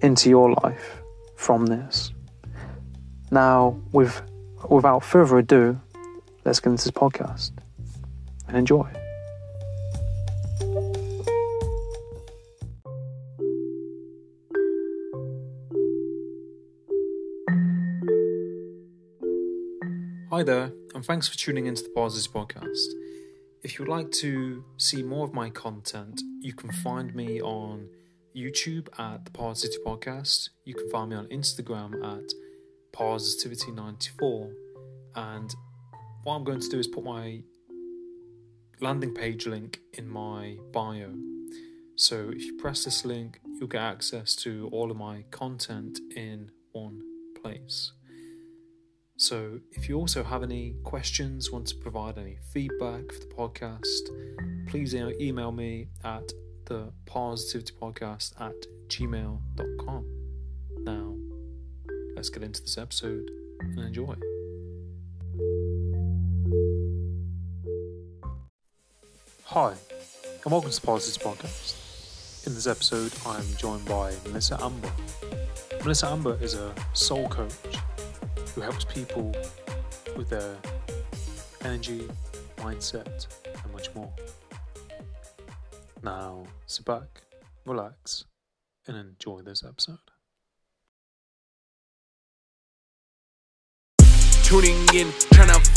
into your life from this. Now, with, without further ado, let's get into this podcast and enjoy. Hi there, and thanks for tuning into the Positive Podcast. If you'd like to see more of my content, you can find me on YouTube at the Parrsitivity Podcast. You can find me on Instagram at Parrsitivity94. And what I'm going to do is put my landing page link in my bio. So if you press this link, you'll get access to all of my content in one place. So, if you also have any questions, want to provide any feedback for the podcast, please email me at the parrsitivity podcast at gmail.com. Now, let's get into this episode and enjoy. Hi, and welcome to the Positive Podcast. In this episode, I'm joined by Melissa Amber. Melissa Amber is a soul coach who helps people with their energy, mindset, and much more. Now, sit back, relax, and enjoy this episode. Tuning in, trying to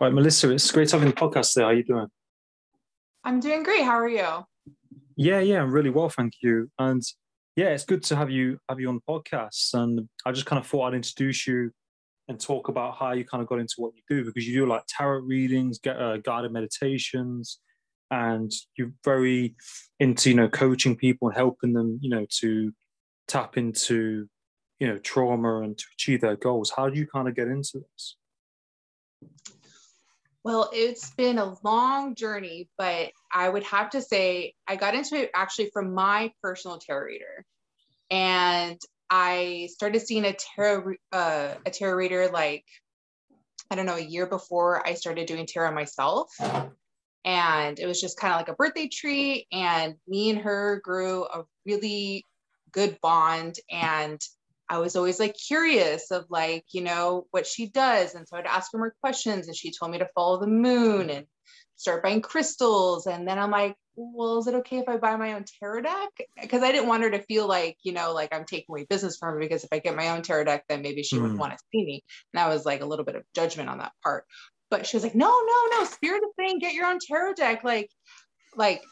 Right, Melissa, it's great having the podcast there. How are you doing? I'm doing great. How are you? Yeah, yeah, I'm really well, thank you. And yeah, it's good to have you have you on the podcast. And I just kind of thought I'd introduce you and talk about how you kind of got into what you do because you do like tarot readings, get uh, guided meditations, and you're very into you know coaching people and helping them you know to tap into you know trauma and to achieve their goals. How do you kind of get into this? Well, it's been a long journey, but I would have to say I got into it actually from my personal tarot reader. And I started seeing a tarot uh, a tarot reader like I don't know a year before I started doing tarot myself, and it was just kind of like a birthday treat. And me and her grew a really good bond, and I was always like curious of like, you know, what she does. And so I'd ask her more questions and she told me to follow the moon and start buying crystals. And then I'm like, well, is it okay if I buy my own tarot deck? Because I didn't want her to feel like, you know, like I'm taking away business from her because if I get my own tarot deck, then maybe she mm. wouldn't want to see me. And that was like a little bit of judgment on that part. But she was like, no, no, no, spirit of thing, get your own tarot deck. Like, like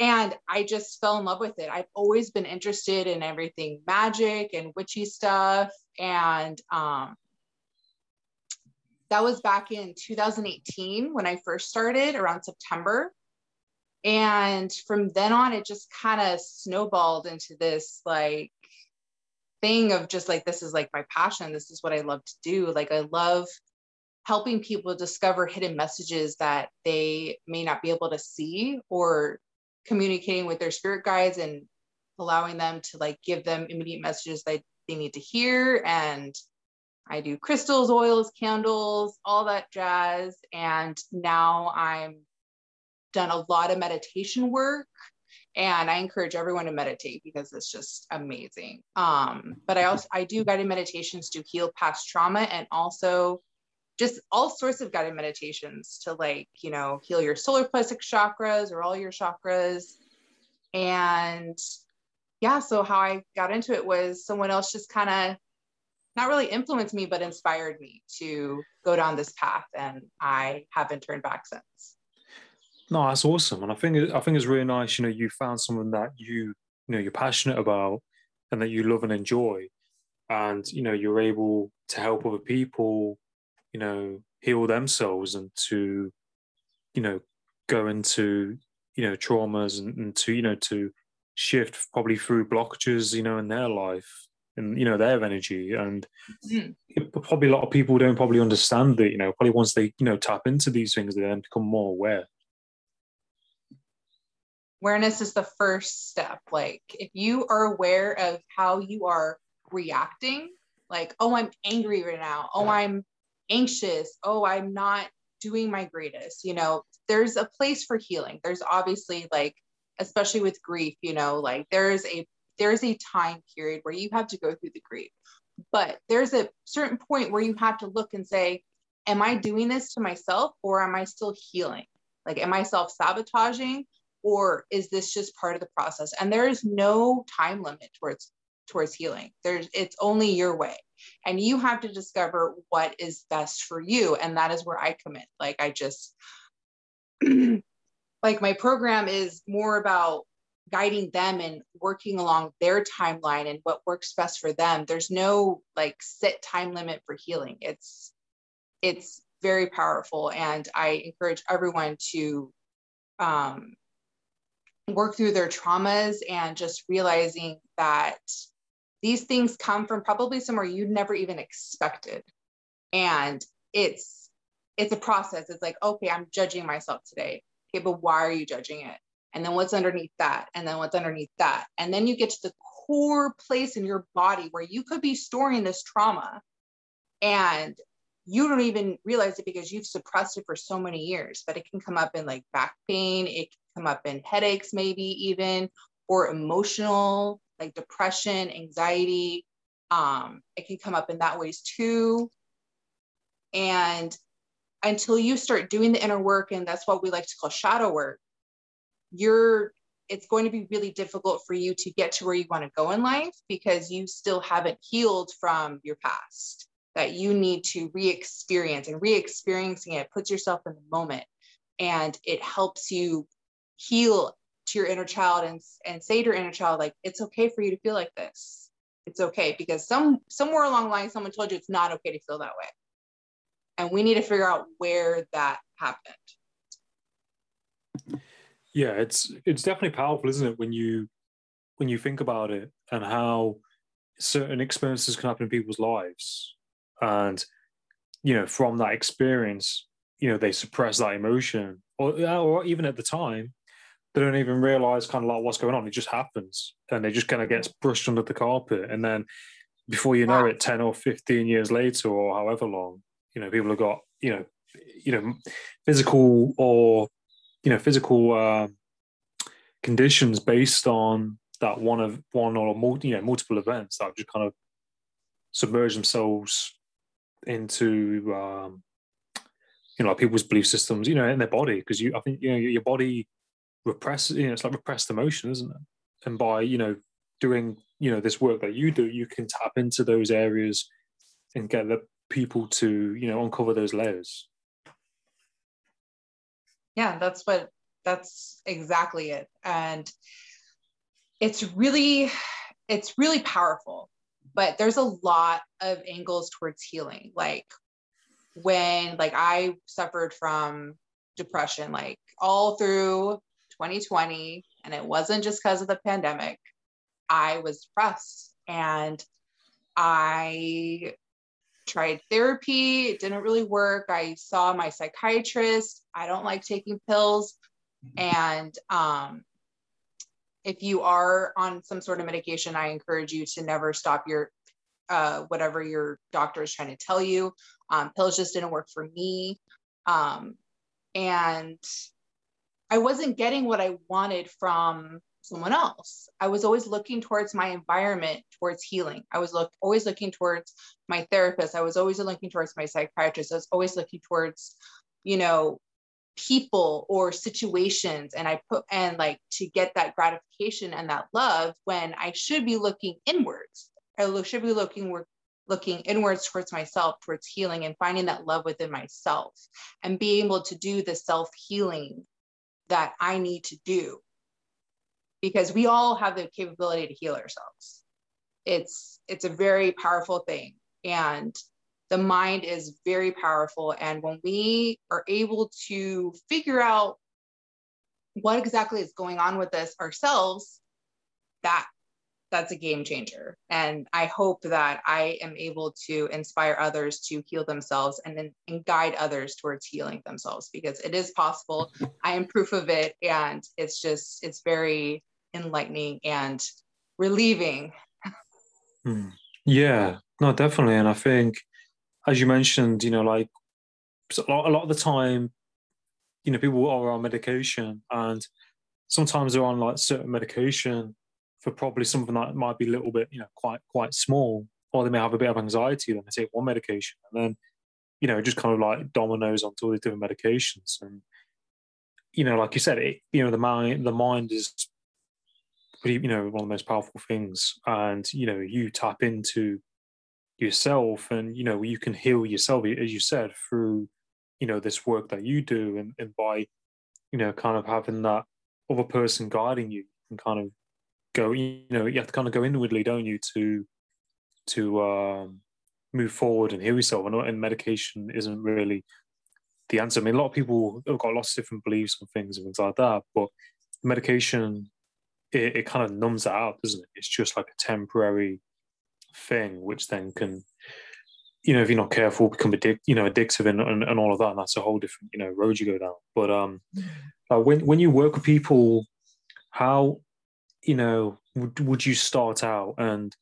and I just fell in love with it. I've always been interested in everything magic and witchy stuff. And um, that was back in 2018 when I first started around September. And from then on, it just kind of snowballed into this like thing of just like, this is like my passion. This is what I love to do. Like, I love helping people discover hidden messages that they may not be able to see or communicating with their spirit guides and allowing them to like give them immediate messages that they need to hear and I do crystals, oils, candles, all that jazz. And now I'm done a lot of meditation work and I encourage everyone to meditate because it's just amazing. Um, but I also I do guided meditations to heal past trauma and also just all sorts of guided meditations to like you know heal your solar plexus chakras or all your chakras. And yeah so how i got into it was someone else just kind of not really influenced me but inspired me to go down this path and i haven't turned back since. No that's awesome. And i think i think it's really nice you know you found someone that you you know you're passionate about and that you love and enjoy. And you know you're able to help other people you know heal themselves and to you know go into you know traumas and, and to you know to shift probably through blockages you know in their life and you know their energy. And mm. probably a lot of people don't probably understand that you know probably once they you know tap into these things they then become more aware. Awareness is the first step. Like if you are aware of how you are reacting like oh i'm angry right now. Oh i'm anxious oh i'm not doing my greatest you know? There's a place for healing. There's obviously like especially with grief you know like there's a there's a time period where you have to go through the grief. But there's a certain point where you have to look and say am i doing this to myself or am i still healing? Like am i self-sabotaging or is this just part of the process? And there is no time limit towards towards healing. There's it's only your way and you have to discover what is best for you. And that is where i come in. Like i just like my program is more about guiding them and working along their timeline and what works best for them. There's no like set time limit for healing. It's it's very powerful. And i encourage everyone to um, work through their traumas and just realizing that these things come from probably somewhere you never even expected. And it's it's a process. It's like okay i'm judging myself today. Okay but why are you judging it? And then what's underneath that? And then what's underneath that? And then you get to the core place in your body where you could be storing this trauma. And you don't even realize it because you've suppressed it for so many years but it can come up in like back pain. It can come up in headaches maybe even or emotional like depression, anxiety. Um, it can come up in that ways too. And until you start doing the inner work, and that's what we like to call shadow work, you're it's going to be really difficult for you to get to where you want to go in life because you still haven't healed from your past that you need to re-experience and re-experiencing it puts yourself in the moment and it helps you heal to your inner child and, and say to your inner child, like, it's okay for you to feel like this. It's okay because some somewhere along the line, someone told you it's not okay to feel that way. And we need to figure out where that happened. Yeah, it's it's definitely powerful, isn't it, when you when you think about it and how certain experiences can happen in people's lives. And, you know, from that experience, you know, they suppress that emotion. Or, or even at the time, they don't even realize kind of like what's going on. It just happens, and it just kind of gets brushed under the carpet, and then before you know wow. it, ten or fifteen years later, or however long, you know, people have got you know, you know, physical or you know, physical uh, conditions based on that one of one or multi, you know, multiple events that just kind of submerge themselves into um, you know like people's belief systems, you know, in their body because you I think you know your body repress you know it's like repressed emotion isn't it? And by you know doing you know this work that you do you can tap into those areas and get the people to you know uncover those layers. Yeah that's what that's exactly it. And it's really it's really powerful but there's a lot of angles towards healing. Like when like i suffered from depression like all through 2020, and it wasn't just because of the pandemic. I was depressed and I tried therapy. It didn't really work. I saw my psychiatrist. I don't like taking pills. And um, if you are on some sort of medication, I encourage you to never stop your uh, whatever your doctor is trying to tell you. Um, pills just didn't work for me. Um, and I wasn't getting what I wanted from someone else. I was always looking towards my environment, towards healing. I was look, always looking towards my therapist. I was always looking towards my psychiatrist. I was always looking towards, you know, people or situations. And I put, and like to get that gratification and that love when I should be looking inwards. I should be looking looking inwards towards myself, towards healing and finding that love within myself and being able to do the self healing that I need to do. Because we all have the capability to heal ourselves. It's it's a very powerful thing. And the mind is very powerful. And when we are able to figure out what exactly is going on with us ourselves that that's a game changer. And I hope that I am able to inspire others to heal themselves and, and guide others towards healing themselves because it is possible. I am proof of it. And it's just, it's very enlightening and relieving. Hmm. Yeah, no, definitely. And I think, as you mentioned, you know, like a lot, a lot of the time, you know, people are on medication and sometimes they're on like certain medication for probably something that might be a little bit, you know, quite quite small, or they may have a bit of anxiety. Then they take one medication, and then, you know, just kind of like dominoes onto all these different medications. And you know, like you said, it, you know, the mind the mind is pretty, you know, one of the most powerful things. And you know, you tap into yourself, and you know, you can heal yourself, as you said, through you know this work that you do, and, and by you know, kind of having that other person guiding you and kind of go you know you have to kind of go inwardly don't you to to um, move forward and heal yourself. And, and medication isn't really the answer. I mean a lot of people have got lots of different beliefs on things and things like that but medication it, it kind of numbs it out doesn't it? It's just like a temporary thing which then can you know if you're not careful become addic- you know addictive and, and, and all of that and that's a whole different you know road you go down. But um uh, when when you work with people how you know, would would you start out and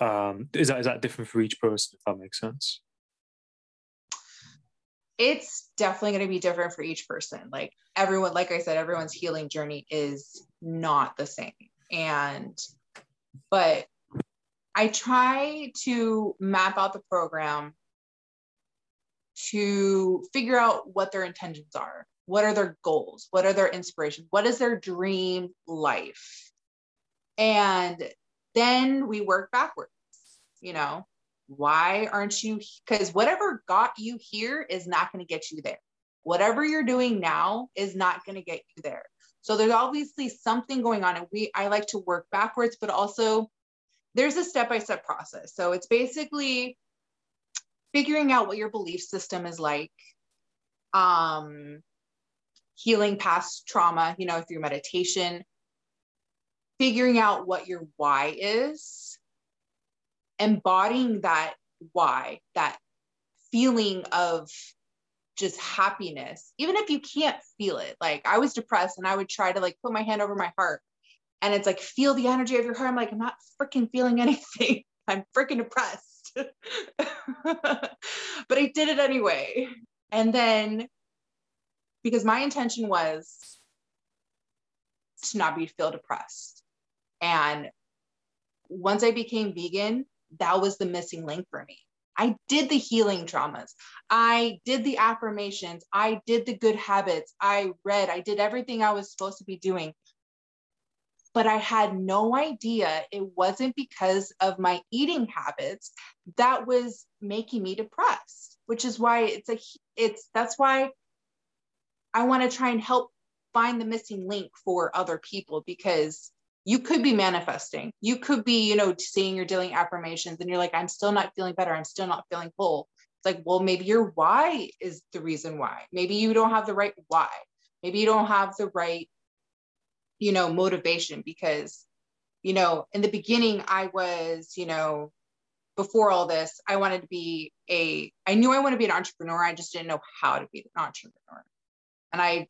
um, is that is that different for each person? If that makes sense. It's definitely going to be different for each person. Like everyone, like I said, everyone's healing journey is not the same. And, but I try to map out the program to figure out what their intentions are. What are their goals? What are their inspirations? What is their dream life? And then we work backwards, you know, why aren't you? Because whatever got you here is not going to get you there. Whatever you're doing now is not going to get you there. So there's obviously something going on. And we, I like to work backwards, but also there's a step by step process. So it's basically figuring out what your belief system is like, um, healing past trauma, you know, through meditation, figuring out what your why is, embodying that why, that feeling of just happiness, even if you can't feel it. Like I was depressed and I would try to like put my hand over my heart and it's like, feel the energy of your heart. I'm like, I'm not freaking feeling anything. I'm freaking depressed. but I did it anyway. And then because my intention was to not be feel depressed. And once I became vegan, that was the missing link for me. I did the healing traumas. I did the affirmations. I did the good habits. I read. I did everything I was supposed to be doing. But I had no idea it wasn't because of my eating habits that was making me depressed, which is why it's a, it's, that's why I want to try and help find the missing link for other people because you could be manifesting. You could be, you know, saying you're doing affirmations and you're like, I'm still not feeling better. I'm still not feeling full. It's like, well, maybe your why is the reason why. Maybe you don't have the right why. Maybe you don't have the right, you know, motivation because, you know, in the beginning, I was, you know, before all this, I wanted to be a, I knew I wanted to be an entrepreneur. I just didn't know how to be an entrepreneur. And I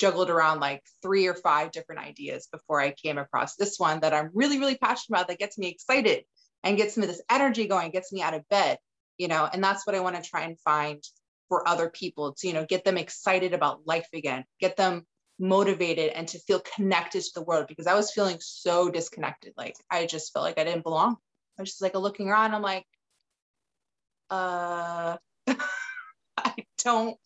juggled around like three or five different ideas before I came across this one that I'm really, really passionate about that gets me excited and gets me this energy going, gets me out of bed, you know, and that's what I want to try and find for other people to, you know, get them excited about life again, get them motivated and to feel connected to the world because I was feeling so disconnected. Like I just felt like I didn't belong. I was just like looking around. I'm like, uh, I don't,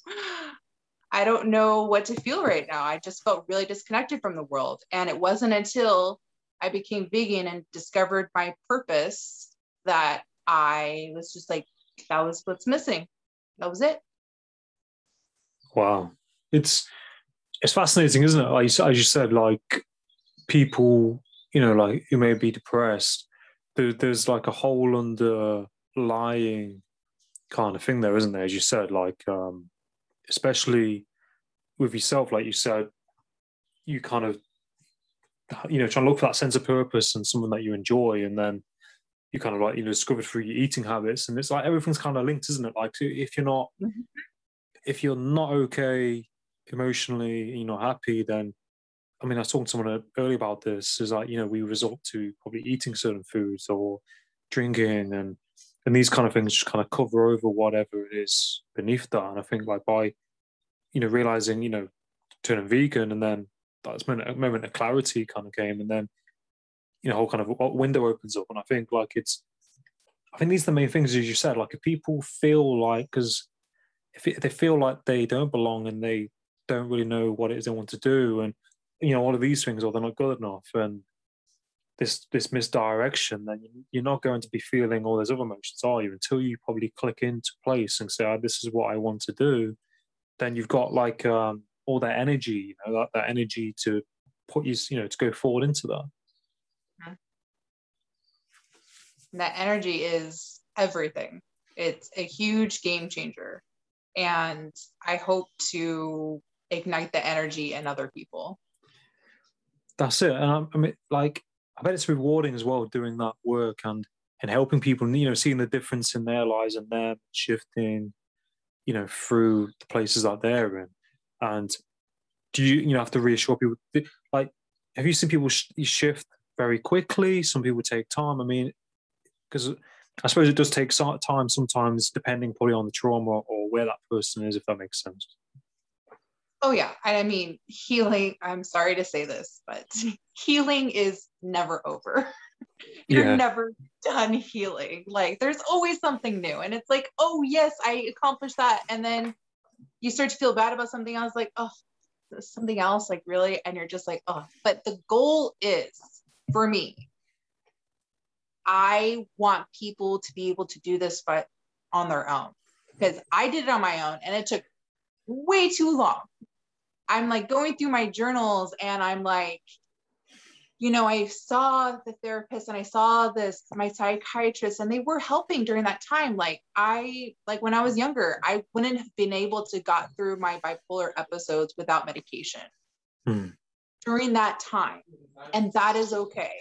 I don't know what to feel right now. I just felt really disconnected from the world. And it wasn't until I became vegan and discovered my purpose that I was just like, that was what's missing. That was it. Wow. It's it's fascinating, isn't it? Like as you said, like people, you know, like who may be depressed, there, there's like a whole underlying kind of thing there, isn't there? As you said, like um, especially with yourself, like you said, you kind of you know trying to look for that sense of purpose and something that you enjoy, and then you kind of like you know discovered through your eating habits, and it's like everything's kind of linked, isn't it? Like if you're not mm-hmm. if you're not okay emotionally, you're not happy, then I mean, I was talking to someone earlier about this. Is like you know we resort to probably eating certain foods or drinking and and these kind of things just kind of cover over whatever it is beneath that. And I think like by you know realizing you know turning vegan and then that's a moment of clarity kind of came and then you know whole kind of window opens up and I think like it's I think these are the main things as you said like if people feel like because if, if they feel like they don't belong and they don't really know what it is they want to do and you know all of these things or they're not good enough and this this misdirection then you're not going to be feeling all those other emotions are you until you probably click into place and say oh, this is what i want to do then you've got like um, all that energy you know that, that energy to put you you know to go forward into that mm-hmm. that energy is everything it's a huge game changer and i hope to ignite the energy in other people. That's it. And I mean, like, I bet it's rewarding as well doing that work and and helping people. You know, seeing the difference in their lives and them shifting, you know, through the places that they're in. And do you you know have to reassure people? Like, have you seen people shift very quickly? Some people take time. I mean, because I suppose it does take time sometimes, depending probably on the trauma or where that person is, if that makes sense. Oh yeah, I mean healing. I'm sorry to say this, but healing is never over. You're yeah. never done healing. Like there's always something new, and it's like, oh yes, I accomplished that, and then you start to feel bad about something else. Like oh, something else, like really, and you're just like oh. But the goal is for me. I want people to be able to do this, but on their own, because I did it on my own, and it took way too long I'm like going through my journals and I'm like, you know, I saw the therapist and I saw this, my psychiatrist, and they were helping during that time. Like I, like when I was younger, I wouldn't have been able to got through my bipolar episodes without medication hmm. during that time. And that is okay.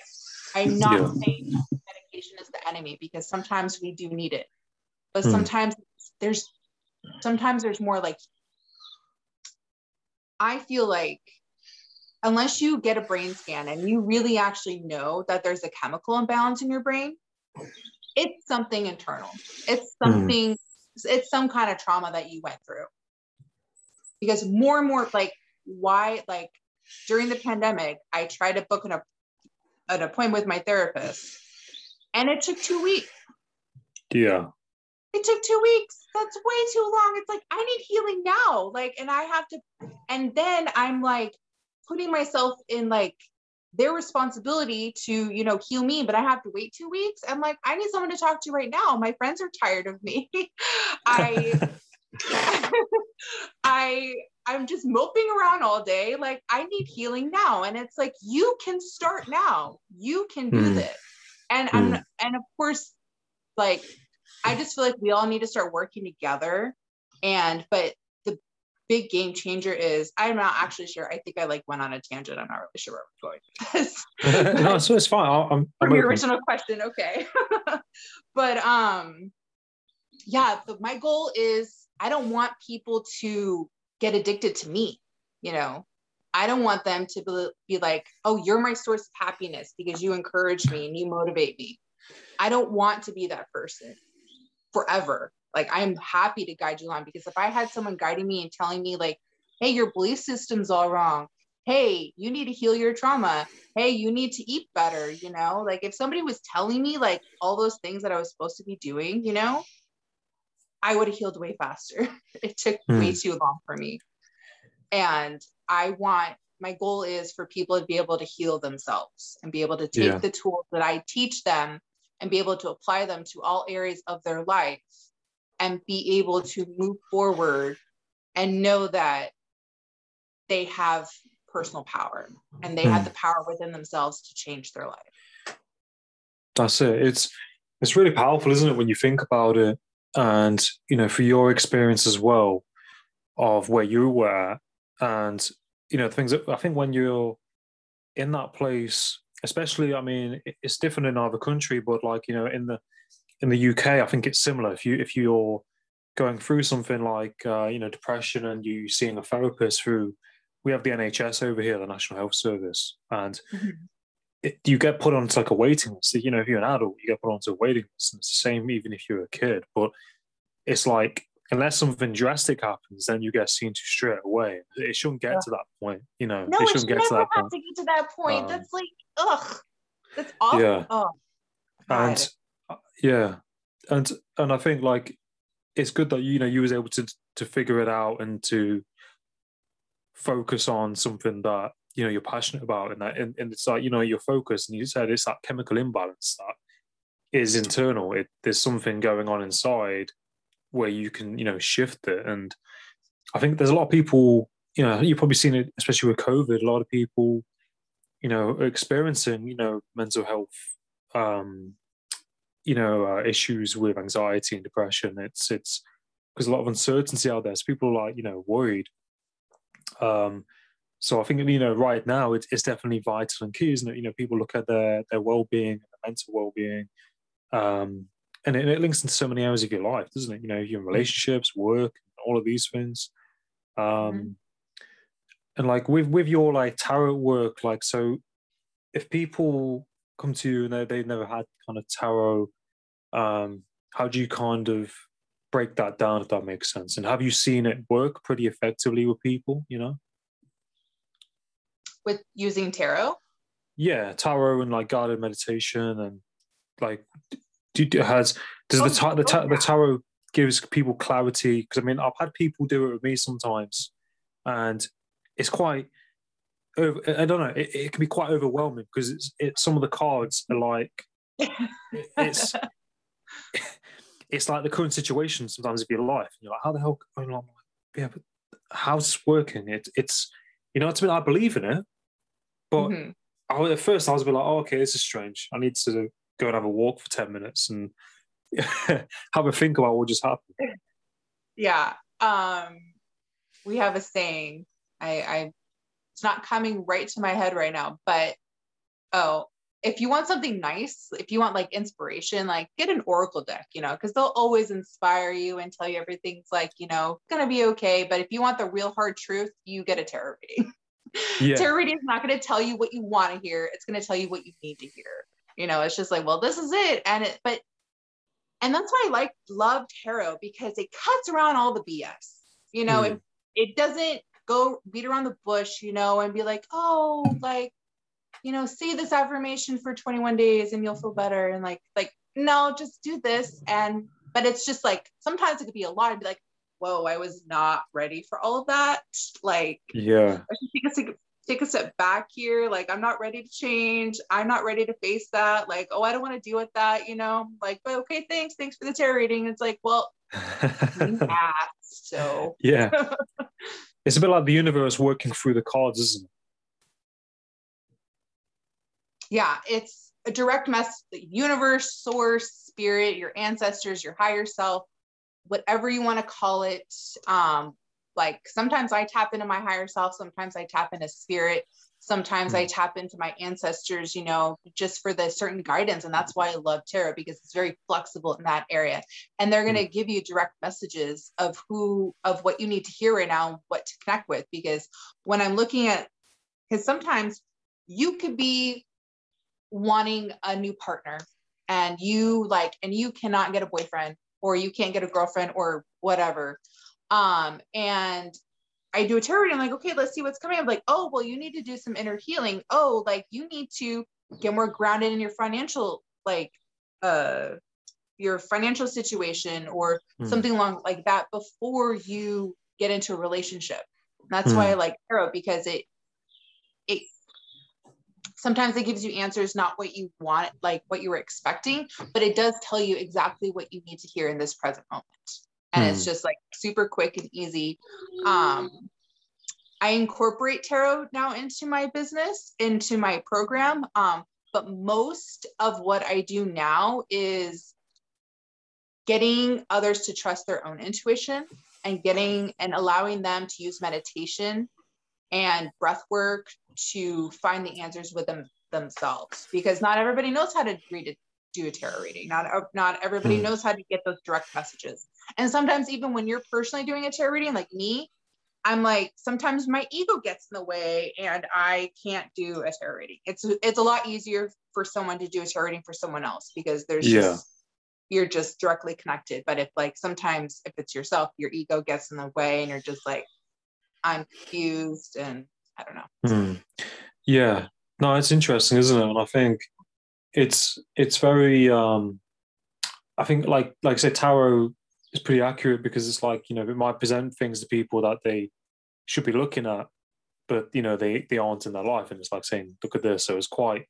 I'm not yeah. saying medication is the enemy because sometimes we do need it, but hmm. sometimes there's, sometimes there's more like I feel like unless you get a brain scan and you really actually know that there's a chemical imbalance in your brain, it's something internal. It's hmm. something, mm. it's some kind of trauma that you went through. Because more and more, like, why, like, during the pandemic, I tried to book an, an appointment with my therapist and it took two weeks. Yeah it took two weeks. That's way too long. It's like, I need healing now. Like, and I have to, and then I'm like putting myself in like their responsibility to, you know, heal me, but I have to wait two weeks. I'm like, I need someone to talk to right now. My friends are tired of me. I, I, I'm just moping around all day. Like, I need healing now. And it's like, you can start now. You can do mm. this. And mm. I'm, hmm. and of course, like I just feel like we all need to start working together. And, but big game changer is I'm not actually sure. I think I like went on a tangent. I'm not really sure where we're going. no, so it's fine. I'm, I'm From your original question. Okay. but, um, yeah, the, my goal is I don't want people to get addicted to me, you know, I don't want them to be, be like, oh, you're my source of happiness because you encourage me and you motivate me. I don't want to be that person forever. Like I'm happy to guide you on because if I had someone guiding me and telling me like, hey, your belief system's all wrong. Hey, you need to heal your trauma. Hey, you need to eat better, you know? Like if somebody was telling me like all those things that I was supposed to be doing, you know, I would have healed way faster. it took hmm. way too long for me. And I want my goal is for people to be able to heal themselves and be able to take yeah. the tools that I teach them and be able to apply them to all areas of their life and be able to move forward and know that they have personal power and they mm. have hmm. the power within themselves to change their life. That's it. It's it's really powerful, isn't it, when you think about it? And you know, for your experience as well of where you were and you know things that I think when you're in that place, especially I mean it's different in other country, but like you know in the in the UK, I think it's similar. If you if you're going through something like uh, you know depression and you seeing a therapist through, we have the NHS over here, the National Health Service, and mm-hmm. it, you get put onto like a waiting list. You know, if you're an adult, you get put onto a waiting list, and it's the same even if you're a kid. But it's like unless something drastic happens, then you get seen to straight away. It shouldn't get yeah. to that point, you know. No, it shouldn't get to that point. to get to that point. Um, That's like, ugh, that's awful. Yeah. Oh, and yeah, and and I think like it's good that you know you was able to to figure it out and to focus on something that you know you're passionate about, and that and, and it's like you know your focus, and you said it's that chemical imbalance that is internal. It there's something going on inside where you can you know shift it and i think there's a lot of people you know you've probably seen it especially with covid a lot of people you know experiencing you know mental health um you know uh, issues with anxiety and depression it's it's because a lot of uncertainty out there so people are like you know worried um so i think you know right now it's, it's definitely vital and key isn't it you know people look at their their well-being their mental well-being um and it, it, links into so many areas of your life, doesn't it? You know, your mm. relationships, work, all of these things. Um, mm-hmm. And like with with your like tarot work, like so, if people come to you and they, they've never had kind of tarot, um, how do you kind of break that down if that makes sense? And have you seen it work pretty effectively with people? You know, with using tarot. Yeah, tarot and like guided meditation and like do, has does the, ta- the, ta- the tarot gives people clarity? Because I mean, I've had people do it with me sometimes, and it's quite. I don't know. It, it can be quite overwhelming because it's it, some of the cards are like it's it's like the current situation sometimes of your life. And you're like, how the hell? I'm like, yeah, but how's this working? It, it's you know, to me, I believe in it, but mm-hmm. I, at first I was a bit like, oh, okay, this is strange. I need to go and have a walk for 10 minutes and have a think about what just happened. Yeah. Um, we have a saying. I, I it's not coming right to my head right now, but oh, if you want something nice, if you want like inspiration, like get an oracle deck, you know, because they'll always inspire you and tell you everything's like, you know, gonna be okay. But if you want the real hard truth, you get a tarot reading. Yeah. tarot reading is not to tell you what you want to hear. It's to tell you what you need to hear you know it's just like well this is it and it but and that's why i like love tarot because it cuts around all the bs you know mm. it, it doesn't go beat around the bush you know and be like oh like you know say this affirmation for 21 days and you'll feel better and like like no just do this and but it's just like sometimes it could be a lot and be like whoa i was not ready for all of that like yeah take a step back here. Like, I'm not ready to change. I'm not ready to face that. Like, oh, I don't want to deal with that, you know? Like, but okay, thanks. Thanks for the tarot reading. It's like, well, so yeah. it's a bit like the universe working through the cards, isn't it? Yeah, it's a direct mess, universe, source, spirit, your ancestors, your higher self, whatever you want to call it. Um, like sometimes I tap into my higher self, sometimes I tap into spirit, sometimes. I tap into my ancestors, you know, just for the certain guidance. And that's why I love tarot because it's very flexible in that area. And they're going to mm-hmm. give you direct messages of who, of what you need to hear right now, what to connect with. Because when I'm looking at because sometimes you could be wanting a new partner and you like and you cannot get a boyfriend or you can't get a girlfriend or whatever um and i do a tarot reading i'm like okay let's see what's coming i'm like oh well you need to do some inner healing oh like you need to get more grounded in your financial like uh your financial situation or Hmm. something along like that before you get into a relationship that's Hmm. why i like tarot because it it sometimes it gives you answers not what you want like what you were expecting but it does tell you exactly what you need to hear in this present moment and it's Hmm. just like super quick and easy um i incorporate tarot now into my business into my program um but most of what i do now is getting others to trust their own intuition and getting and allowing them to use meditation and breath work to find the answers with them themselves because not everybody knows how to read it do a tarot reading not not everybody Hmm. knows how to get those direct messages and sometimes even when you're personally doing a tarot reading like me i'm like sometimes my ego gets in the way and i can't do a tarot reading it's it's a lot easier for someone to do a tarot reading for someone else because there's Yeah. just you're just directly connected but if like sometimes if it's yourself your ego gets in the way and you're just like i'm confused and i don't know Hmm. Yeah. No, it's interesting, isn't it? And I think it's it's very um I think like like I said, tarot is pretty accurate because it's like, you know, it might present things to people that they should be looking at, but you know, they they aren't in their life. And it's like saying, look at this. So it's quite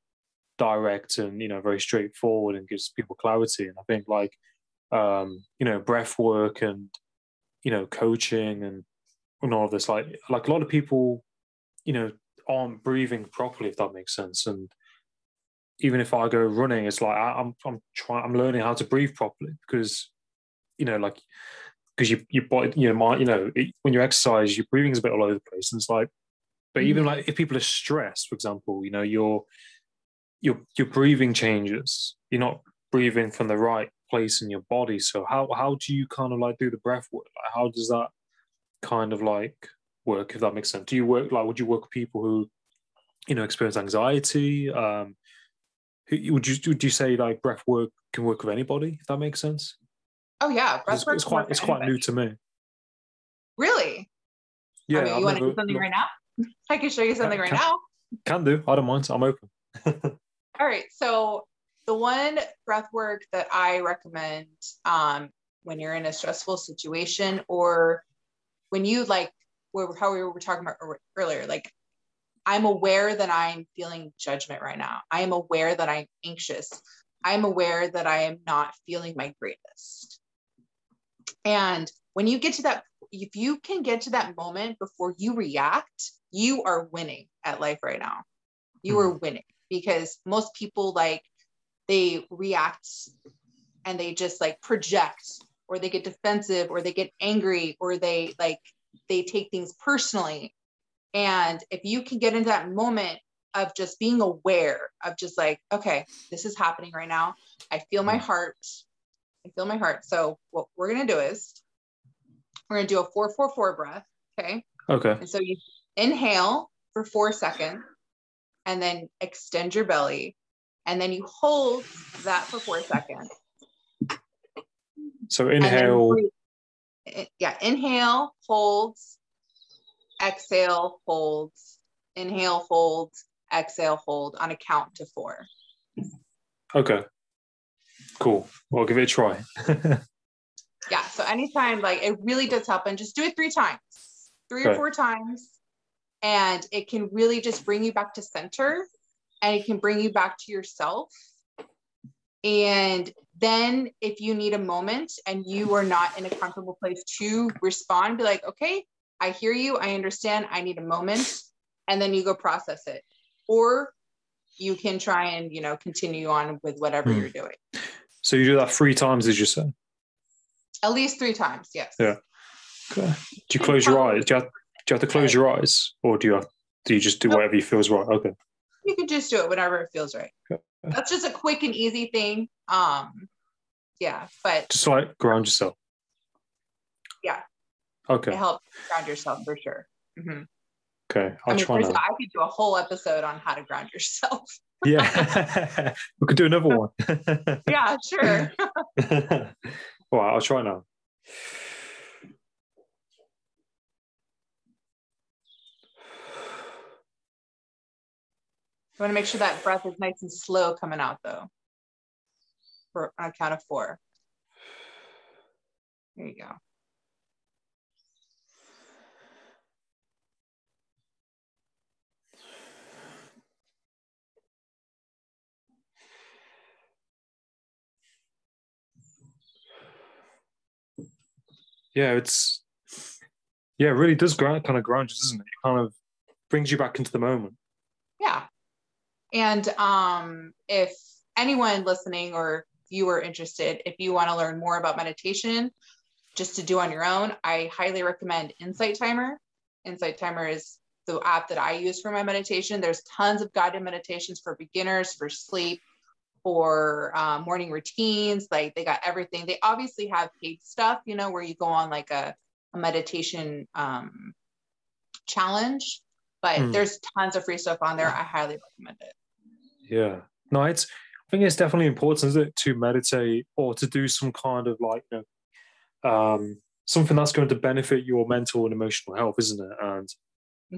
direct and, you know, very straightforward and gives people clarity. And I think like um, you know, breath work and, you know, coaching and and all of this, like like a lot of people, you know, aren't breathing properly, if that makes sense. And even if I go running, it's like I, I'm I'm trying I'm learning how to breathe properly because you know like because you your body you know my you know it, when you exercise your breathing's a bit all over the place and it's like but even Mhm. like if people are stressed for example you know your your your breathing changes. You're not breathing from the right place in your body. So how how do you kind of like do the breath work? Like how does that kind of like work if that makes sense? Do you work like would you work with people who you know experience anxiety um who- would you would you say like breath work can work with anybody if that makes sense? Oh yeah breath it's, work it's quite it's quite new to me. Really? Yeah I mean, you want to do something right now? I can show you something right can- now. can do. I don't mind. I'm open. All right. So the one breath work that I recommend um, when you're in a stressful situation or when you like where, how we were talking about earlier, like I'm aware that I'm feeling judgment right now. I am aware that I'm anxious. I'm aware that I am not feeling my greatest. And when you get to that, if you can get to that moment before you react, you are winning at life right now. You are hmm. winning because most people like they react and they just like project or they get defensive or they get angry or they like they take things personally and if you can get into that moment of just being aware of just like okay this is happening right now. I feel my Mm. heart. I feel my heart. So what we're going to do is we're going to do a 444 breath okay? Okay. And so you inhale for four seconds and then extend your belly. And then you hold that for four seconds. so inhale. Yeah, inhale, holds, exhale, holds, inhale, holds, exhale, hold on a count to four. okay cool well give it a try Yeah, so anytime, like it really does help. And just do it three times, three or four times. And it can really just bring you back to center and it can bring you back to yourself. And then if you need a moment and you are not in a comfortable place to respond, be like, okay, I hear you. I understand. I need a moment. And then you go process it. Or you can try and, you know, continue on with whatever Hmm. you're doing. so you do that three times as you said At least three times. Yes. Yeah. okay do you close your eyes do you have, do you have to close your eyes or do you have do you just do whatever you feels right okay you can just do it whenever it feels right. Okay. That's just a quick and easy thing. Um, yeah, but just like ground yourself Yeah. Okay it helps ground yourself for sure. hmm Okay, I'll I mean, try now. I could do a whole episode on how to ground yourself. Yeah, we could do another one. yeah, sure. All right, I'll try now. You want to make sure that breath is nice and slow coming out, though. For on a count of four. There you go. Yeah, it's yeah, it really does kind of ground you, doesn't it? It kind of brings you back into the moment. Yeah. And um, if anyone listening or you are interested, if you want to learn more about meditation, just to do on your own, I highly recommend Insight Timer. Insight Timer is the app that I use for my meditation. There's tons of guided meditations for beginners, for sleep, for um, morning routines. Like they got everything. They obviously have paid stuff, you know, where you go on like a, a meditation um, challenge, but Hmm. there's tons of free stuff on there. I highly recommend it. Yeah. No, it's I think it's definitely important, isn't it, to meditate or to do some kind of like you know, um something that's going to benefit your mental and emotional health, isn't it? And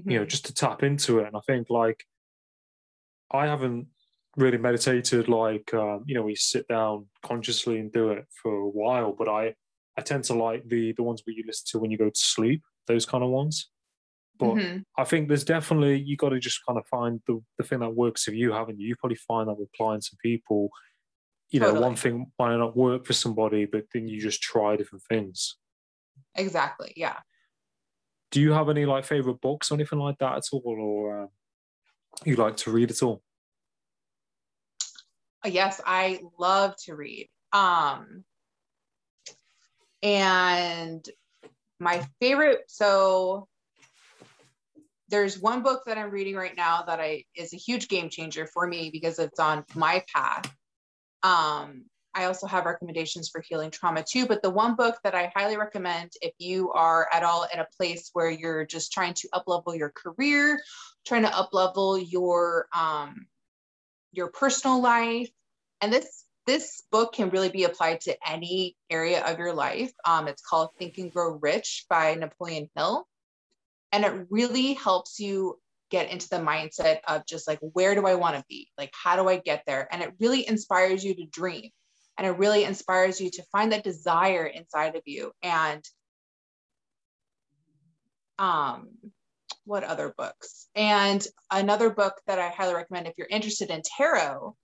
you know, Mhm. just to tap into it. And I think like I haven't really meditated like um, you know, we sit down consciously and do it for a while, but I I tend to like the the ones where you listen to when you go to sleep, those kind of ones. But Mhm. I think there's definitely you got to just kind of find the, the thing that works for you, haven't you? You probably find that with clients and people, you know, Totally. one thing might not work for somebody, but then you just try different things. exactly. Yeah. Do you have any like favorite books or anything like that at all, or uh, you like to read at all? Yes, I love to read. Um, and my favorite, so there's one book that I'm reading right now that I is a huge game changer for me because it's on my path. Um, I also have recommendations for healing trauma too, but the one book that I highly recommend if you are at all in a place where you're just trying to uplevel your career, trying to uplevel your um, your personal life, and this this book can really be applied to any area of your life. Um, it's called Think and Grow Rich by Napoleon Hill. And it really helps you get into the mindset of just like, where do I want to be? Like, how do I get there? And it really inspires you to dream. And it really inspires you to find that desire inside of you. And um, what other books? And another book that I highly recommend if you're interested in tarot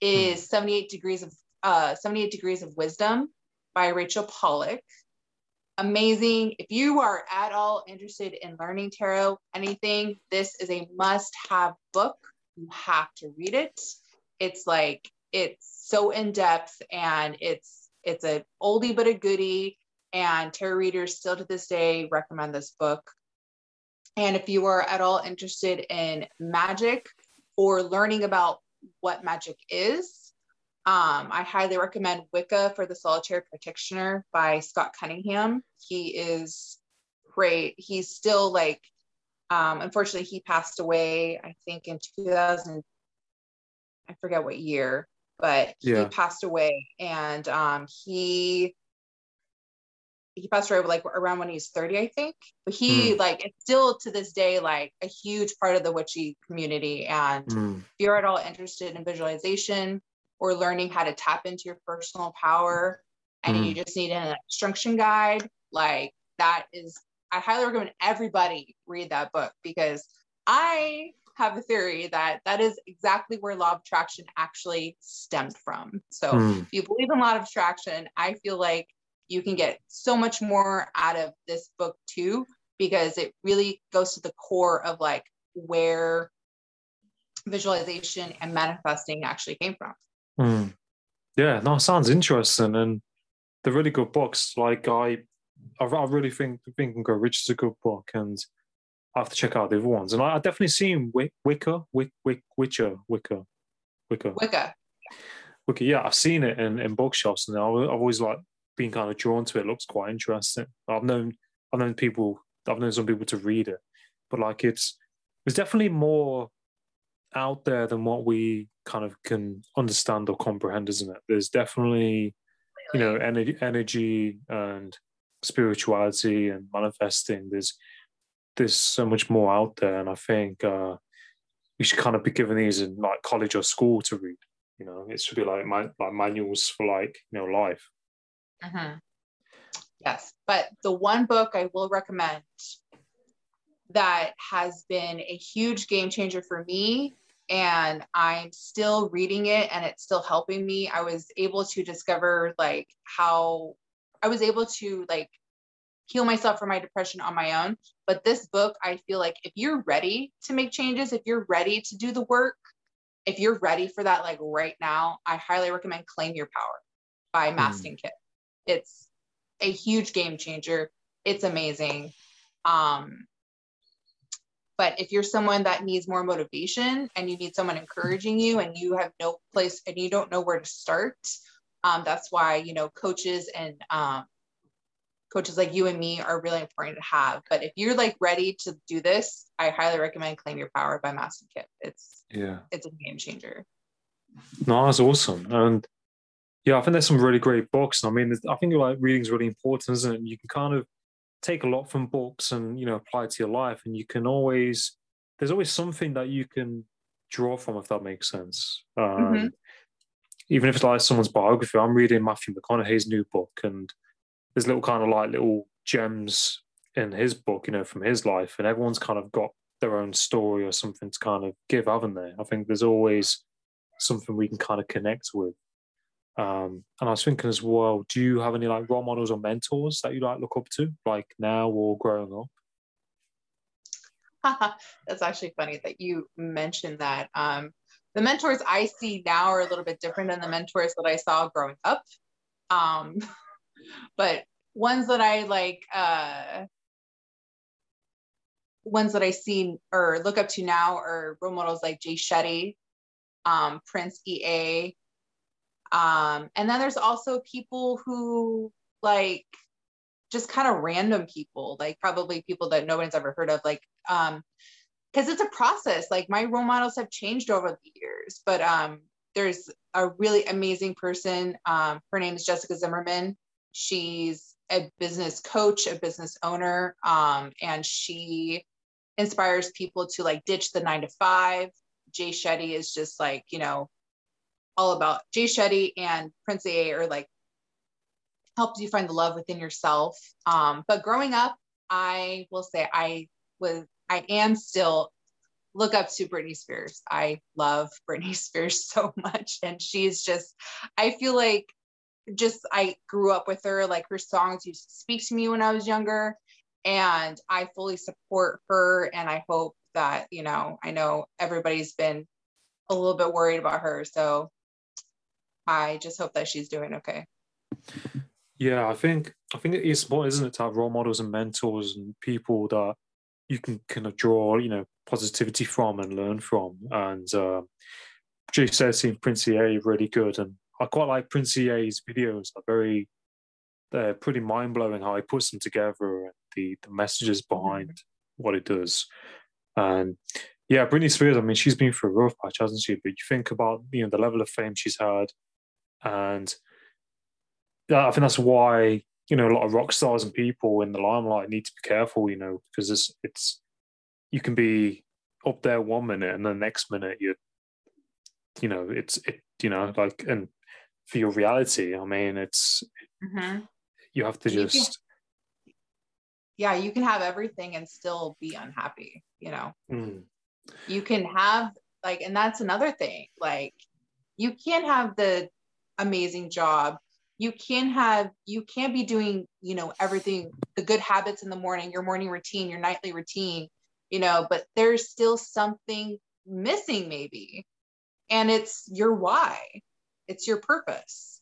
is 78 degrees of uh 78 degrees of wisdom by Rachel Pollack amazing. If you are at all interested in learning tarot anything this is a must have book. You have to read it. It's like it's so in depth and it's it's a oldie but a goodie. And tarot readers still to this day recommend this book and if you are at all interested in magic or learning about what magic is. Um, I highly recommend Wicca for the Solitary Practitioner by Scott Cunningham. He is great. He's still like, um, unfortunately, he passed away, I think in 2000, I forget what year, but Yeah. he passed away and um, he he passed away like around when he was 30 i think but he like it's still to this day like a huge part of the witchy community and Mm. if you're at all interested in visualization or learning how to tap into your personal power and Mm. you just need an instruction guide like that is i highly recommend everybody read that book because i have a theory that that is exactly where law of attraction actually stemmed from so Mm. if you believe in law of attraction i feel like you can get so much more out of this book too because it really goes to the core of like where visualization and manifesting actually came from Mm. Yeah, no, sounds interesting, and they're really good books. Like I, I, I really think Think and Go Rich is a good book, and I have to check out the other ones. And I, I definitely seen Wick, Wicker, Wick, Wick, Witcher, Wicker, Wicker, wicca Wicker. Yeah, I've seen it in, in bookshops, and I've, I've always like been kind of drawn to it. it. Looks quite interesting. I've known, I've known people, I've known some people to read it, but like it's there's definitely more out there than what we kind of can understand or comprehend, isn't it? There's definitely, you know, energy, energy and spirituality and manifesting. There's there's so much more out there, and I think uh, we should kind of be given these in like college or school to read. You know, it should be like my, like manuals for like you know life. Mm-hmm. Yes, but the one book I will recommend that has been a huge game changer for me and I'm still reading it and it's still helping me. I was able to discover like how I was able to like heal myself from my depression on my own. But this book, I feel like if you're ready to make changes, if you're ready to do the work, if you're ready for that, like right now, I highly recommend Claim Your Power by hmm. Mastin mm. Kipp. It's a huge game changer. It's amazing. Um, but if you're someone that needs more motivation and you need someone encouraging you and you have no place and you don't know where to start, um, that's why, you know, coaches and um, coaches like you and me are really important to have. But if you're like ready to do this, I highly recommend Claim Your Power by Mastin Kipp. It's yeah, it's a game changer. No, that's awesome. And yeah, I think there's some really great books. I mean, I think like reading is really important, isn't it? You can kind of take a lot from books and you know apply it to your life, and you can always there's always something that you can draw from, if that makes sense. Um, mm-hmm. Even if it's like someone's biography, I'm reading Matthew McConaughey's new book, and there's little kind of like little gems in his book, you know, from his life, and everyone's kind of got their own story or something to kind of give, haven't they? I think there's always something we can kind of connect with. Um, and I was thinking as well, do you have any like role models or mentors that you like look up to, like now or growing up? That's actually funny that you mentioned that. Um, the mentors I see now are a little bit different than the mentors that I saw growing up. Um, but ones that I like, uh, ones that I see or look up to now are role models like Jay Shetty, um, Prince EA, um, and then there's also people who like just kind of random people, like probably people that no one's ever heard of, like um, because it's a process. Like my role models have changed over the years, but um, there's a really amazing person. Um, her name is Jessica Zimmerman. She's a business coach, a business owner, um, and she inspires people to like ditch the nine to five. Jay Shetty is just like, you know, all about Jay Shetty and Prince EA are like helped you find the love within yourself. Um, but growing up, I will say I was I am still look up to Britney Spears. I love Britney Spears so much. And she's just, I feel like just I grew up with her, like her songs used to speak to me when I was younger. And I fully support her. And I hope that, you know, I know everybody's been a little bit worried about her. So I just hope that she's doing okay. Yeah, I think I think it is important, isn't it, to have role models and mentors and people that you can kind of draw, you know, positivity from and learn from. And uh, Shetty and Prince EA really good, and I quite like Prince EA's videos. Are very, they're pretty mind blowing how he puts them together and the the messages behind what it does. And yeah, Britney Spears. I mean, she's been through a rough patch, hasn't she? But you think about you know the level of fame she's had, and yeah, I think that's why you know a lot of rock stars and people in the limelight need to be careful, you know, because it's it's you can be up there one minute and the next minute you you know it's it you know like and for your reality, I mean, it's mm-hmm. you have to just. Can, yeah, you can have everything and still be unhappy. You know, mm. you can have like, and that's another thing. Like, you can't have the amazing job. You can have you can be doing you know everything the good habits in the morning your morning routine your nightly routine you know but there's still something missing maybe. And it's your why. It's your purpose.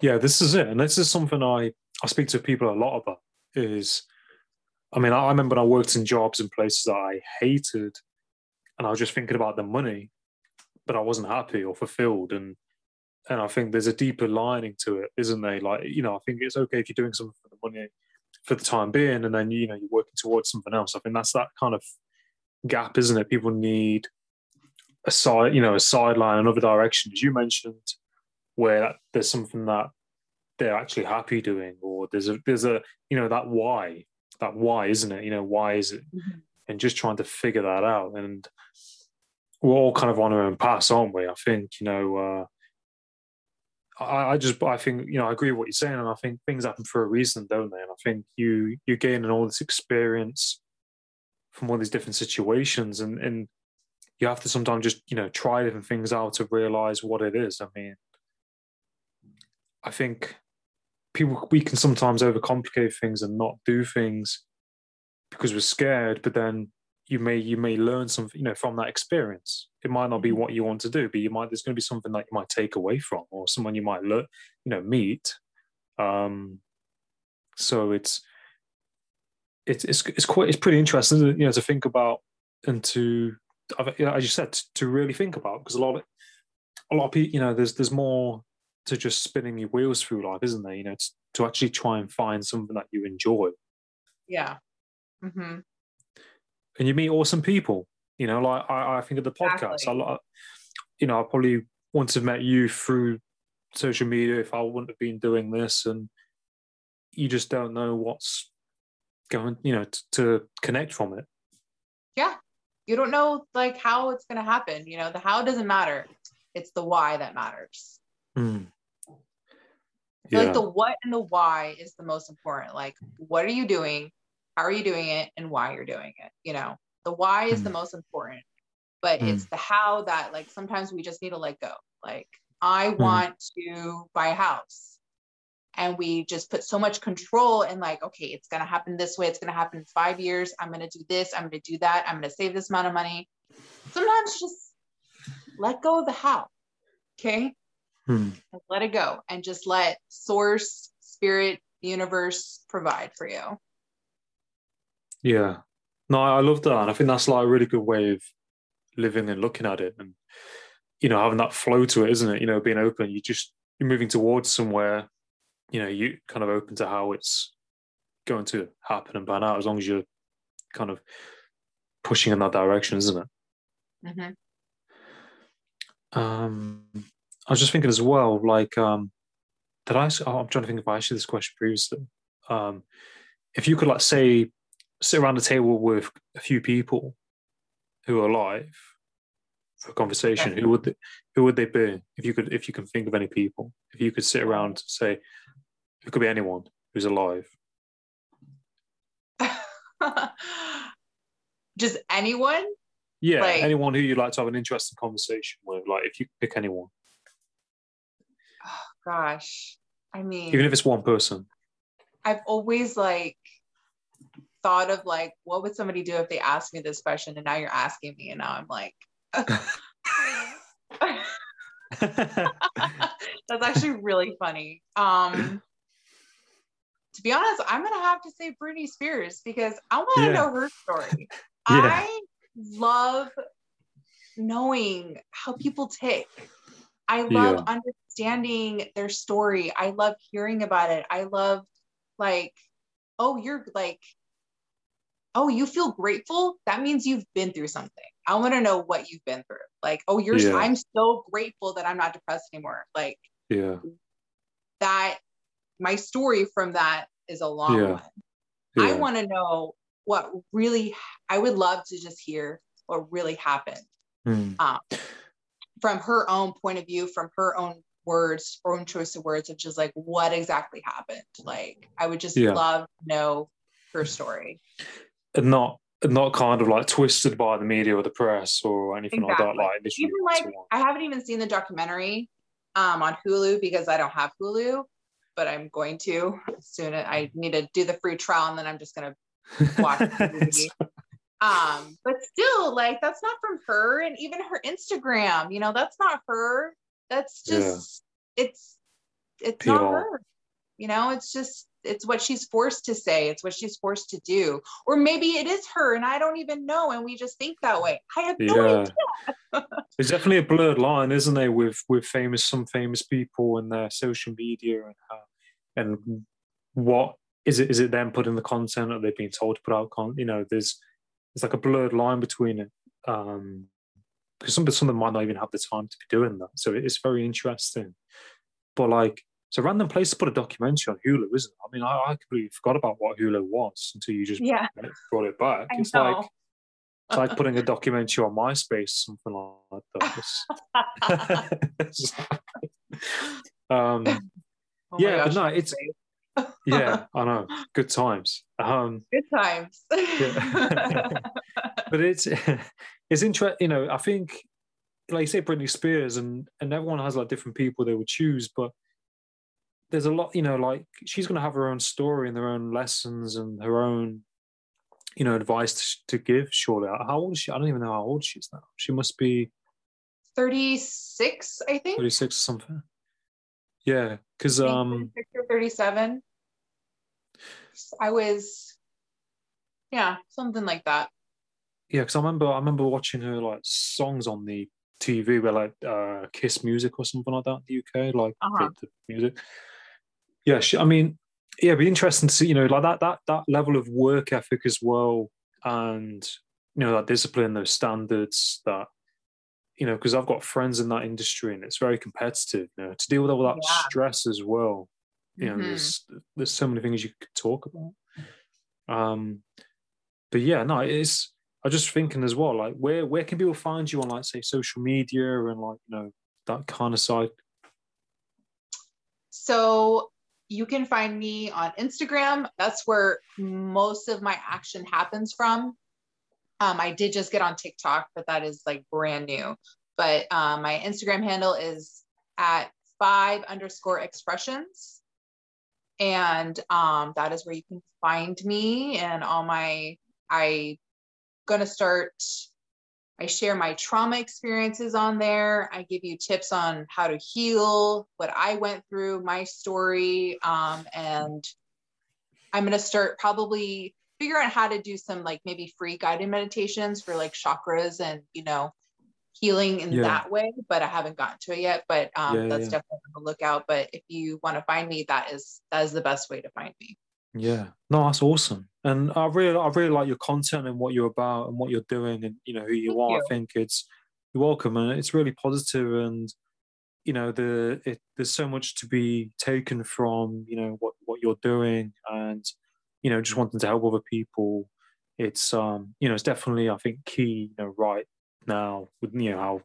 Yeah this is it. And this is something i i speak to people a lot about is i mean i remember when i worked in jobs and places that i hated and i was just thinking about the money but i wasn't happy or fulfilled. And and I think there's a deeper lining to it, isn't there? Like, you know, I think it's okay if you're doing something for the money for the time being, and then you know you're working towards something else. I think that's that kind of gap, isn't it? People need a side, you know, a sideline, another direction. As you mentioned, where there's something that they're actually happy doing, or there's a there's a you know that why, that why, isn't it? You know, why is it? Mm-hmm. And just trying to figure that out. And we're all kind of on our own paths, aren't we? I think you know. Uh, I, I just, I think, you know, I agree with what you're saying, and I think things happen for a reason, don't they? And I think you you're gaining all this experience from all these different situations, and and you have to sometimes just you know try different things out to realize what it is. I mean, I think people we can sometimes overcomplicate things and not do things because we're scared, but then you may you may learn something you know from that experience. It might not be mm-hmm. what you want to do but you might there's going to be something that you might take away from or someone you might learn you know meet. Um so it's it's it's, it's quite it's pretty interesting you know to think about and to as you said to really think about because a lot of a lot of people you know there's there's more to just spinning your wheels through life isn't there? You know to, to actually try and find something that you enjoy. Yeah. Mm-hmm and you meet awesome people. You know, like I, I think of the podcast. Exactly. I, you know, I probably wouldn't have met you through social media if I wouldn't have been doing this, and you just don't know what's going, you know, t- to connect from it. Yeah, you don't know like how it's going to happen. You know, the how doesn't matter; it's the why that matters. Mm. Yeah. Like the what and the why is the most important. Like, what are you doing? How are you doing it and why you're doing it you know the why is mm. the most important but mm. it's the how that like sometimes we just need to let go like i mm. want to buy a house and we just put so much control in like okay it's going to happen this way it's going to happen in five years i'm going to do this i'm going to do that i'm going to save this amount of money sometimes just let go of the how okay hmm. let it go and just let source spirit universe provide for you yeah. No, I love that. And I think that's like a really good way of living and looking at it and, you know, having that flow to it, isn't it? You know, being open, you just, you're moving towards somewhere, you know, you kind of open to how it's going to happen and pan out as long as you're kind of pushing in that direction, isn't it? Mm-hmm. Um, I was just thinking as well, like, um, did I? Oh, I'm trying to think if I asked you this question previously. Um, if you could, like, say, sit around a table with a few people who are alive for a conversation, who would they, who would they be? If you could, if you can think of any people, if you could sit around, say, it could be anyone who's alive. Just anyone? Yeah, like, anyone who you'd like to have an interesting conversation with. Like, if you pick anyone. Oh, gosh, I mean, even if it's one person. I've always like thought of like, what would somebody do if they asked me this question? And now you're asking me, and now I'm like, that's actually really funny. Um, to be honest, I'm gonna have to say Britney Spears because I want to yeah. know her story. yeah. I love knowing how people tick. I love yeah. understanding their story. I love hearing about it. I love like, oh, you're like oh, you feel grateful? That means you've been through something. I want to know what you've been through. Like, oh, you're yeah. I'm so grateful that I'm not depressed anymore. Like, yeah. That my story from that is a long yeah. one. Yeah. I want to know what really I would love to just hear what really happened. Mm. Um, from her own point of view, from her own words, own choice of words, which is like what exactly happened. Like I would just love to know her story not not kind of like twisted by the media or the press or anything exactly. like that. Like even like I haven't even seen the documentary um, on Hulu because I don't have Hulu, but I'm going to soon. I need to do the free trial and then I'm just gonna watch the movie. Um, but still, like that's not from her, and even her Instagram, you know, that's not her. That's just yeah. it's it's PR. not her. You know, it's just it's what she's forced to say it's what she's forced to do or maybe it is her and i don't even know and we just think that way i have no yeah. idea there's definitely a blurred line isn't there with with famous some famous people and their social media and how and what is it is it them putting the content or they've been told to put out content you know there's it's like a blurred line between it. Um, because some some of them might not even have the time to be doing that. So it's very interesting. But like, it's a random place to put a documentary on Hulu, isn't it? I mean, I, I completely forgot about what Hulu was until you just Yeah. brought it back. I it's know. like it's like putting a documentary on MySpace, something like that. Um, Oh yeah, but gosh, no, it's yeah, I know, good times. Um, good times. Yeah. but it's it's interesting. You know, I think, like you say, Britney Spears, and and everyone has like different people they would choose, but there's a lot. You know, like she's going to have her own story and her own lessons and her own, you know, advice to, to give. Surely, how old is she? I don't even know how old she is now. She must be 36, I think. 36 or something. Yeah, because um, 36 or 37. I was, yeah, something like that. yeah, because I remember I remember watching her like songs on the TV, where like uh, Kiss Music or something like that in the UK, like Uh-huh. the, the music. Yeah, I mean, yeah, it'd be interesting to see, you know, like that that that level of work ethic as well, and you know that discipline, those standards that. You know, because I've got friends in that industry and it's very competitive. You know, to deal with all that Yeah. stress as well. You know, Mhm. there's there's so many things you could talk about. Um, but yeah, no, it's I was just thinking as well, like where where can people find you on like say social media and like you know that kind of side? So you can find me on Instagram. That's where most of my action happens from. Um, I did just get on TikTok, but that is like brand new. But um, my Instagram handle is at five underscore expressions. And um, that is where you can find me and all my, I'm gonna start I share my trauma experiences on there. I give you tips on how to heal, what I went through, my story. Um, and I'm going to start probably figure out how to do some like maybe free guided meditations for like chakras and, you know, healing in Yeah. that way. But I haven't gotten to it yet. But um, Yeah, that's yeah. definitely on the lookout. But if you want to find me, that is that is the best way to find me. Yeah, no, that's awesome, and I really I really like your content and what you're about and what you're doing and you know who you Thank are. you. I think it's you're welcome and it's really positive and you know the it, there's so much to be taken from you know what what you're doing and you know just wanting to help other people. It's um you know it's definitely I think key you know right now with you know how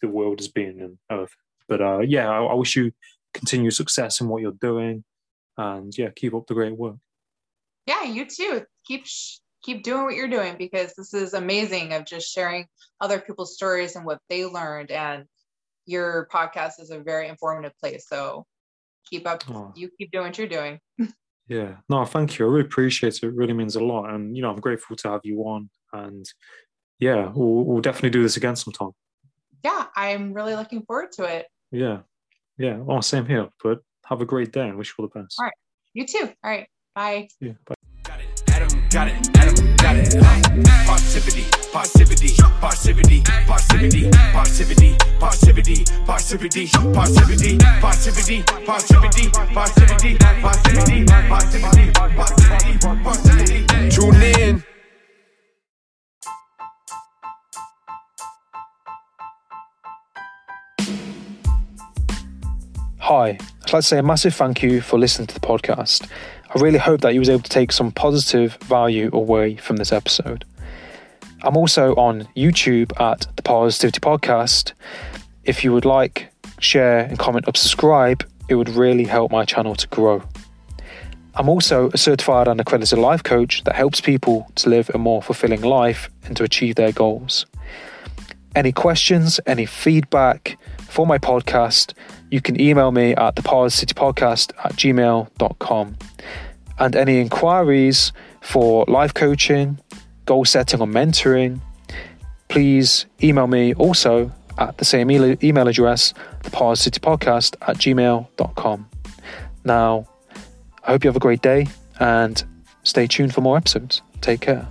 the world has been and earth. But uh yeah, I, I wish you continued success in what you're doing and yeah keep up the great work. Yeah you too keep sh- keep doing what you're doing because this is amazing of just sharing other people's stories and what they learned and your podcast is a very informative place so keep up Oh. you keep doing what you're doing Yeah, no, thank you. I really appreciate it. It really means a lot, and you know, I'm grateful to have you on. And yeah, we'll, we'll definitely do this again sometime. yeah i'm really looking forward to it Yeah, yeah. Well, same here. But have a great day, and wish you all the best. All right. you too all right bye Yeah, bye. Got it, Adam got it, Adam got it. Uh, Positivity, positivity, positivity, positivity, positivity, positivity, positivity, positivity, positivity, positivity, positivity, positivity, positivity, positivity, positivity. Tune in. Hi, I'd like to say a massive thank you for listening to the podcast. I really hope that you was able to take some positive value away from this episode. I'm also on YouTube at the Parrsitivity Podcast. If you would like, share, and comment or subscribe, it would really help my channel to grow. I'm also a certified and accredited life coach that helps people to live a more fulfilling life and to achieve their goals. Any questions, any feedback for my podcast, you can email me at theparrsitivity at gmail.com. And any inquiries for life coaching, goal setting, or mentoring, please email me also at the same email address, theparrsitivity at gmail.com. Now, I hope you have a great day and stay tuned for more episodes. Take care.